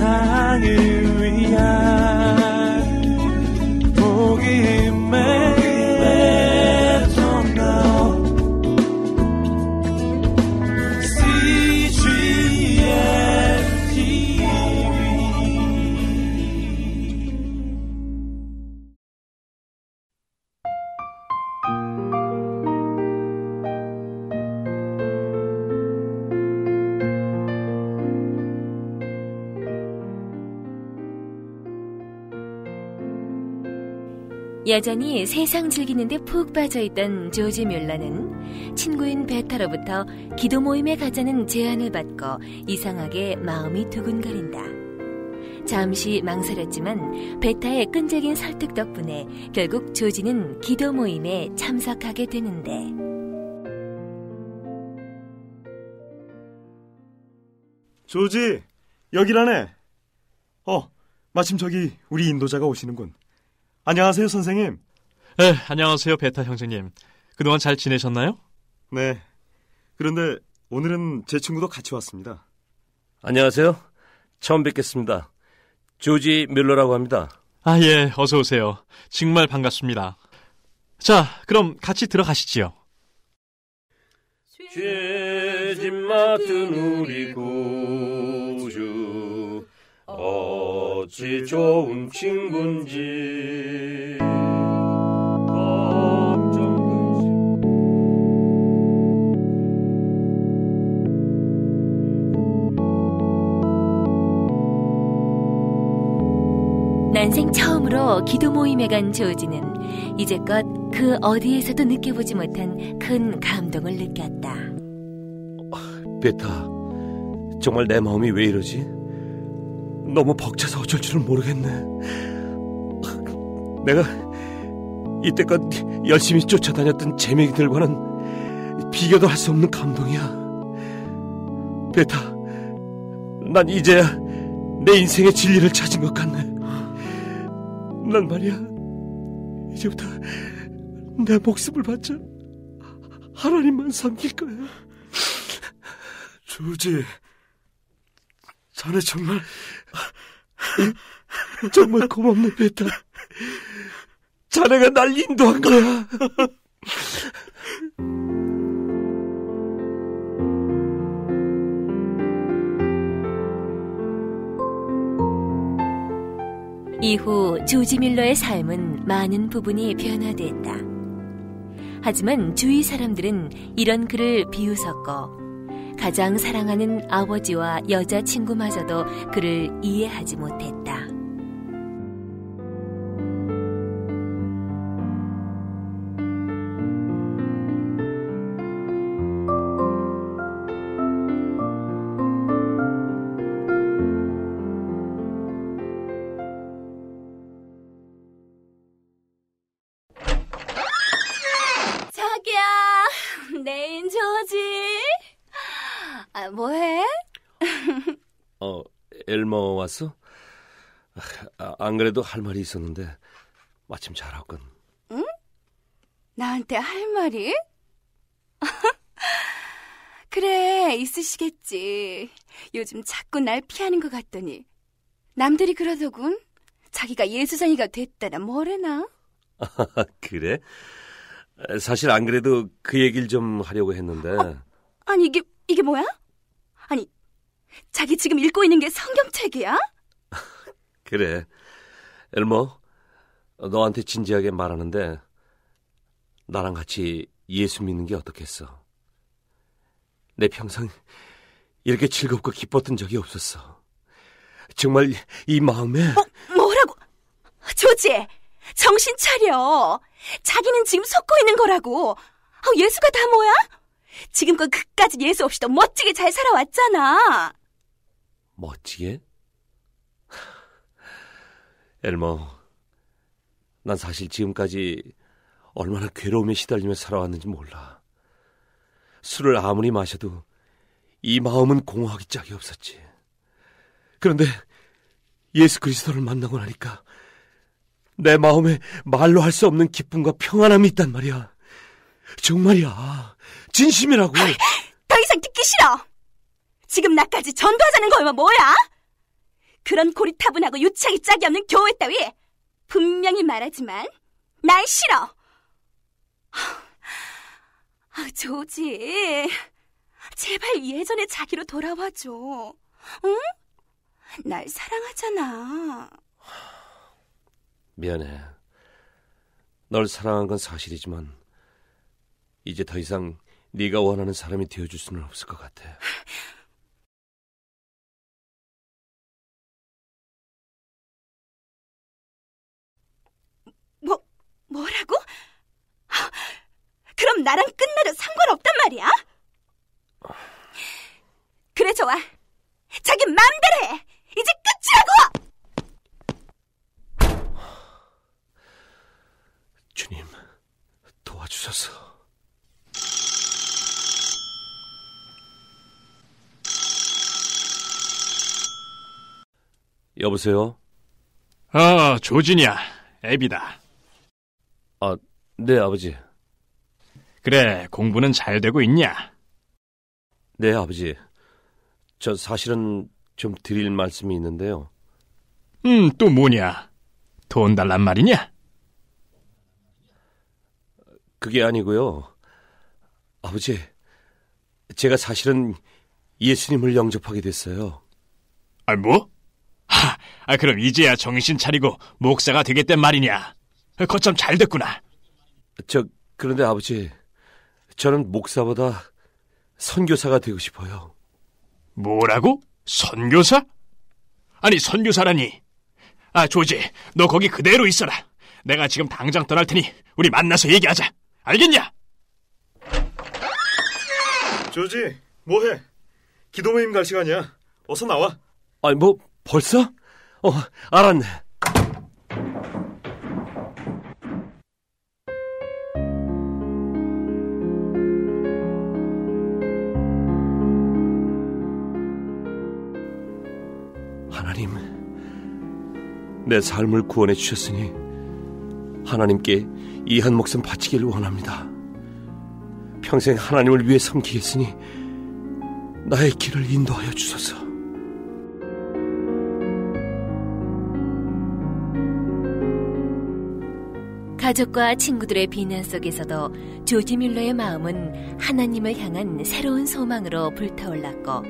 세상을 여전히 세상 즐기는데 푹 빠져있던 조지 뮬러는 친구인 베타로부터 기도 모임에 가자는 제안을 받고 이상하게 마음이 두근거린다. 잠시 망설였지만 베타의 끈적인 설득 덕분에 결국 조지는 기도 모임에 참석하게 되는데 조지, 여기라네. 어, 마침 저기 우리 인도자가 오시는군. 안녕하세요, 선생님. 네, 안녕하세요, 베타 형제님. 그동안 잘 지내셨나요? 네. 그런데 오늘은 제 친구도 같이 왔습니다. 안녕하세요. 처음 뵙겠습니다. 조지 뮬러라고 합니다. 아, 예, 어서 오세요. 정말 반갑습니다. 자, 그럼 같이 들어가시지요. 죄짐 맡은 우리 구주 어 찌 좋은 친군지 걱정 근심 난생 처음으로 기도 모임에 간 조지는 이제껏 그 어디에서도 느껴보지 못한 큰 감동을 느꼈다. 베타 정말 내 마음이 왜 이러지? 너무 벅차서 어쩔 줄을 모르겠네. 내가 이때껏 열심히 쫓아다녔던 재미들과는 비교도 할 수 없는 감동이야. 베타 난 이제야 내 인생의 진리를 찾은 것 같네. 난 말이야 이제부터 내 목숨을 바쳐 하나님만 섬길 거야. 조지, 자네 정말 정말 고맙네, 베타. 자네가 날 인도한 거야. 이후 조지 밀러의 삶은 많은 부분이 변화됐다. 하지만 주위 사람들은 이런 그를 비웃었고 가장 사랑하는 아버지와 여자친구마저도 그를 이해하지 못했다. 왔어? 아, 안 그래도 할 말이 있었는데 마침 잘 왔군. 나한테 할 말이? 그래, 있으시겠지. 요즘 자꾸 날 피하는 것 같더니. 남들이 그러더군. 자기가 예수쟁이가 됐다나 뭐래나? 그래? 사실 안 그래도 그 얘기를 좀 하려고 했는데 아니, 이게, 이게 뭐야? 아니, 자기 지금 읽고 있는 게 성경책이야? 그래. 엘머, 너한테 진지하게 말하는데 나랑 같이 예수 믿는 게 어떻겠어? 내 평생 이렇게 즐겁고 기뻤던 적이 없었어. 정말 이 마음에 뭐라고? 조지, 정신 차려. 자기는 지금 속고 있는 거라고. 아, 예수가 다 뭐야? 지금껏 그까지 예수 없이도 멋지게 잘 살아왔잖아. 멋지게? 엘머, 난 사실 지금까지 얼마나 괴로움에 시달리며 살아왔는지 몰라. 술을 아무리 마셔도 이 마음은 공허하기 짝이 없었지. 그런데 예수 그리스도를 만나고 나니까 내 마음에 말로 할 수 없는 기쁨과 평안함이 있단 말이야. 정말이야. 진심이라고. 더 이상 듣기 싫어. 지금 나까지 전도하자는 거면 뭐야? 그런 고리타분하고 유착이 짝이 없는 교회 따위 분명히 말하지만 난 싫어. 아, 조지, 제발 예전의 자기로 돌아와줘. 응? 날 사랑하잖아. 미안해. 널 사랑한 건 사실이지만 이제 더 이상 네가 원하는 사람이 되어줄 수는 없을 것 같아. 뭐, 뭐라고? 아, 그럼 나랑 끝나도 상관없단 말이야? 그래, 좋아. 자기 마음대로 해. 이제 끝이라고! 주님, 도와주소서. 여보세요? 어, 조진이야. 애비다. 아, 네, 아버지. 그래, 공부는 잘 되고 있냐? 네, 아버지. 저 사실은 좀 드릴 말씀이 있는데요. 음, 또 뭐냐? 돈 달란 말이냐? 그게 아니고요. 아버지, 제가 사실은 예수님을 영접하게 됐어요. 아, 뭐? 하, 아, 그럼 이제야 정신 차리고 목사가 되겠단 말이냐? 거참 잘 됐구나. 저, 그런데 아버지, 저는 목사보다 선교사가 되고 싶어요. 뭐라고? 선교사? 아니, 선교사라니. 아, 조지, 너 거기 그대로 있어라. 내가 지금 당장 떠날 테니 우리 만나서 얘기하자. 알겠냐? 조지, 뭐해? 기도 모임 갈 시간이야. 어서 나와. 아니, 뭐, 벌써? 어, 알았네. 내 삶을 구원해 주셨으니 하나님께 이한 목숨 바치기를 원합니다. 평생 하나님을 위해 섬기겠으니 나의 길을 인도하여 주소서. 가족과 친구들의 비난 속에서도 조지 뮬러의 마음은 하나님을 향한 새로운 소망으로 불타올랐고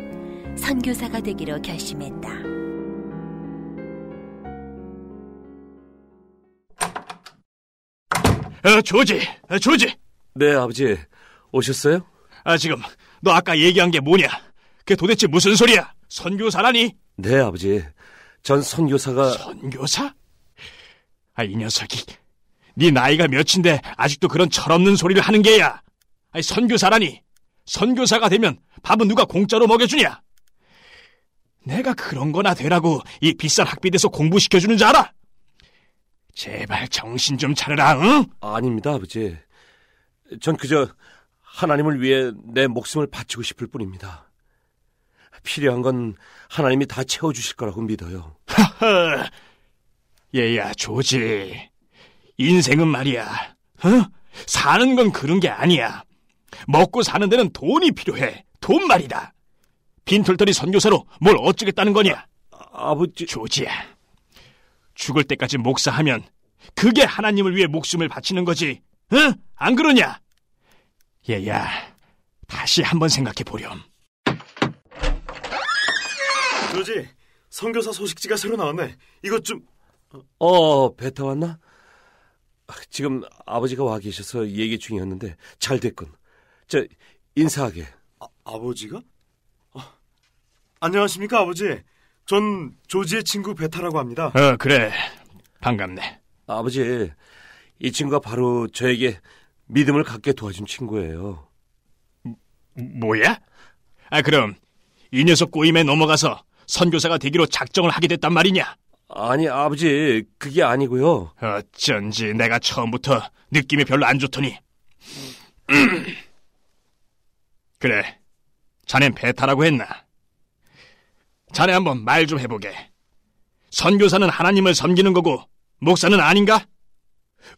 선교사가 되기로 결심했다. 어, 조지, 어, 조지. 네, 아버지. 오셨어요? 아, 지금 너 아까 얘기한 게 뭐냐? 그게 도대체 무슨 소리야? 선교사라니? 네, 아버지. 전 선교사가 선교사? 아, 이 녀석이. 네 나이가 몇인데 아직도 그런 철없는 소리를 하는 게야. 아니, 선교사라니. 선교사가 되면 밥은 누가 공짜로 먹여주냐? 내가 그런 거나 되라고 이 비싼 학비대서 공부시켜주는 줄 알아? 제발 정신 좀 차려라, 응? 아닙니다, 아버지. 전 그저 하나님을 위해 내 목숨을 바치고 싶을 뿐입니다. 필요한 건 하나님이 다 채워주실 거라고 믿어요. 하하. 얘야, 조지. 인생은 말이야. 어? 사는 건 그런 게 아니야. 먹고 사는 데는 돈이 필요해. 돈 말이다. 빈털터리 선교사로 뭘 어쩌겠다는 거냐? 아버지, 조지야. 죽을 때까지 목사하면 그게 하나님을 위해 목숨을 바치는 거지. 응? 안 그러냐? 얘야, 다시 한번 생각해 보렴. 조지, 선교사 소식지가 새로 나왔네. 이것 좀 어, 베타 왔나? 아, 지금 아버지가 와 계셔서 얘기 중이었는데 잘 됐군. 저 인사하게. 아, 아버지가? 아, 안녕하십니까 아버지. 전 조지의 친구 베타라고 합니다. 어, 그래. 반갑네. 아버지, 이 친구가 바로 저에게 믿음을 갖게 도와준 친구예요. 뭐야? 아, 그럼 이 녀석 꼬임에 넘어가서 선교사가 되기로 작정을 하게 됐단 말이냐? 아니, 아버지, 그게 아니고요. 어쩐지 내가 처음부터 느낌이 별로 안 좋더니. 음. 그래, 자넨 베타라고 했나? 자네 한번 말 좀 해보게. 선교사는 하나님을 섬기는 거고 목사는 아닌가?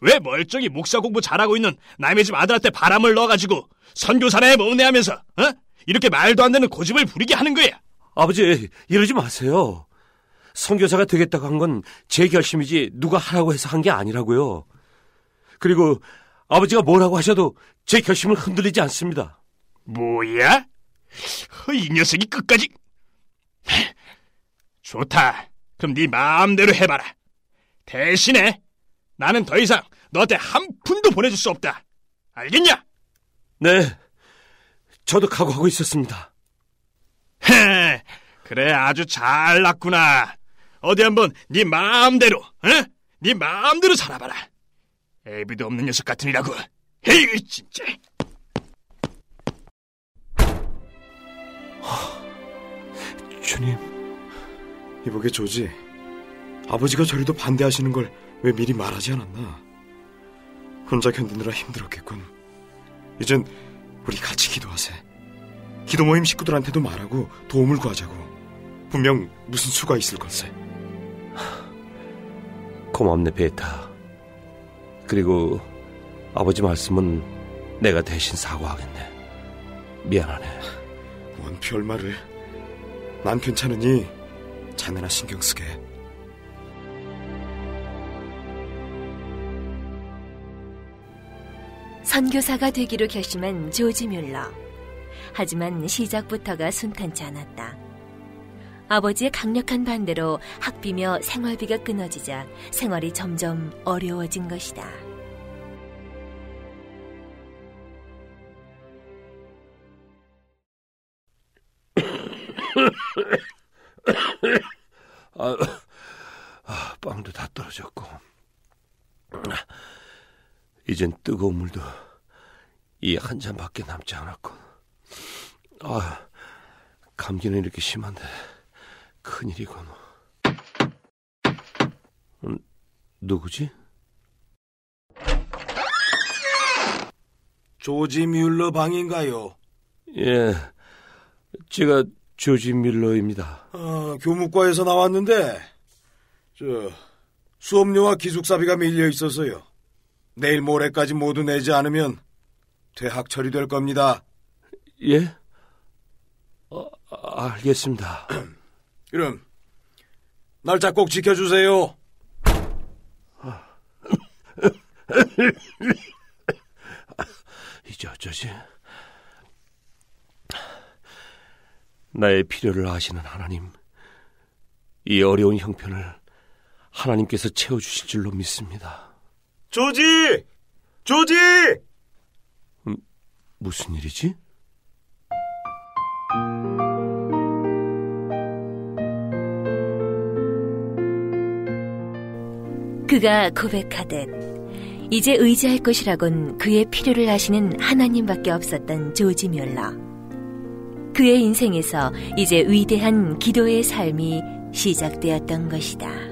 왜 멀쩡히 목사 공부 잘하고 있는 남의 집 아들한테 바람을 넣어가지고 선교사네 모내하면서 어? 이렇게 말도 안 되는 고집을 부리게 하는 거야? 아버지, 이러지 마세요. 선교사가 되겠다고 한 건 제 결심이지 누가 하라고 해서 한 게 아니라고요. 그리고 아버지가 뭐라고 하셔도 제 결심을 흔들리지 않습니다. 뭐야? 어, 이 녀석이 끝까지 좋다. 그럼 네 마음대로 해봐라. 대신에 나는 더 이상 너한테 한 푼도 보내줄 수 없다. 알겠냐? 네, 저도 각오하고 있었습니다. 헤, 그래 아주 잘 났구나. 어디 한번 네 마음대로, 어? 네 마음대로 살아봐라. 애비도 없는 녀석 같으니라고. 에이, 진짜. 주님, 이보게 조지, 아버지가 저리도 반대하시는 걸 왜 미리 말하지 않았나? 혼자 견디느라 힘들었겠군. 이젠 우리 같이 기도하세. 기도 모임 식구들한테도 말하고 도움을 구하자고. 분명 무슨 수가 있을 걸세. 고맙네, 베타. 그리고 아버지 말씀은 내가 대신 사과하겠네. 미안하네. 뭔 별말을. 난 괜찮으니 자네나 신경 쓰게. 선교사가 되기로 결심한 조지 뮬러. 하지만 시작부터가 순탄치 않았다. 아버지의 강력한 반대로 학비며 생활비가 끊어지자 생활이 점점 어려워진 것이다. 아, 아, 빵도 다 떨어졌고. 이젠 뜨거운 물도 이 한 잔밖에 남지 않았고. 아, 감기는 이렇게 심한데 큰일이군. 음, 누구지? 조지 뮬러 방인가요? 예, 제가 조지 밀러입니다. 아, 교무과에서 나왔는데 저 수업료와 기숙사비가 밀려 있어서요. 내일 모레까지 모두 내지 않으면 퇴학 처리될 겁니다. 예? 어, 알겠습니다. 그럼 날짜 꼭 지켜주세요. 이제 어쩌지? 나의 필요를 아시는 하나님, 이 어려운 형편을 하나님께서 채워주실 줄로 믿습니다. 조지! 조지! 무슨 일이지? 그가 고백하듯 이제 의지할 것이라곤 그의 필요를 아시는 하나님밖에 없었던 조지 뮬러. 그의 인생에서 이제 위대한 기도의 삶이 시작되었던 것이다.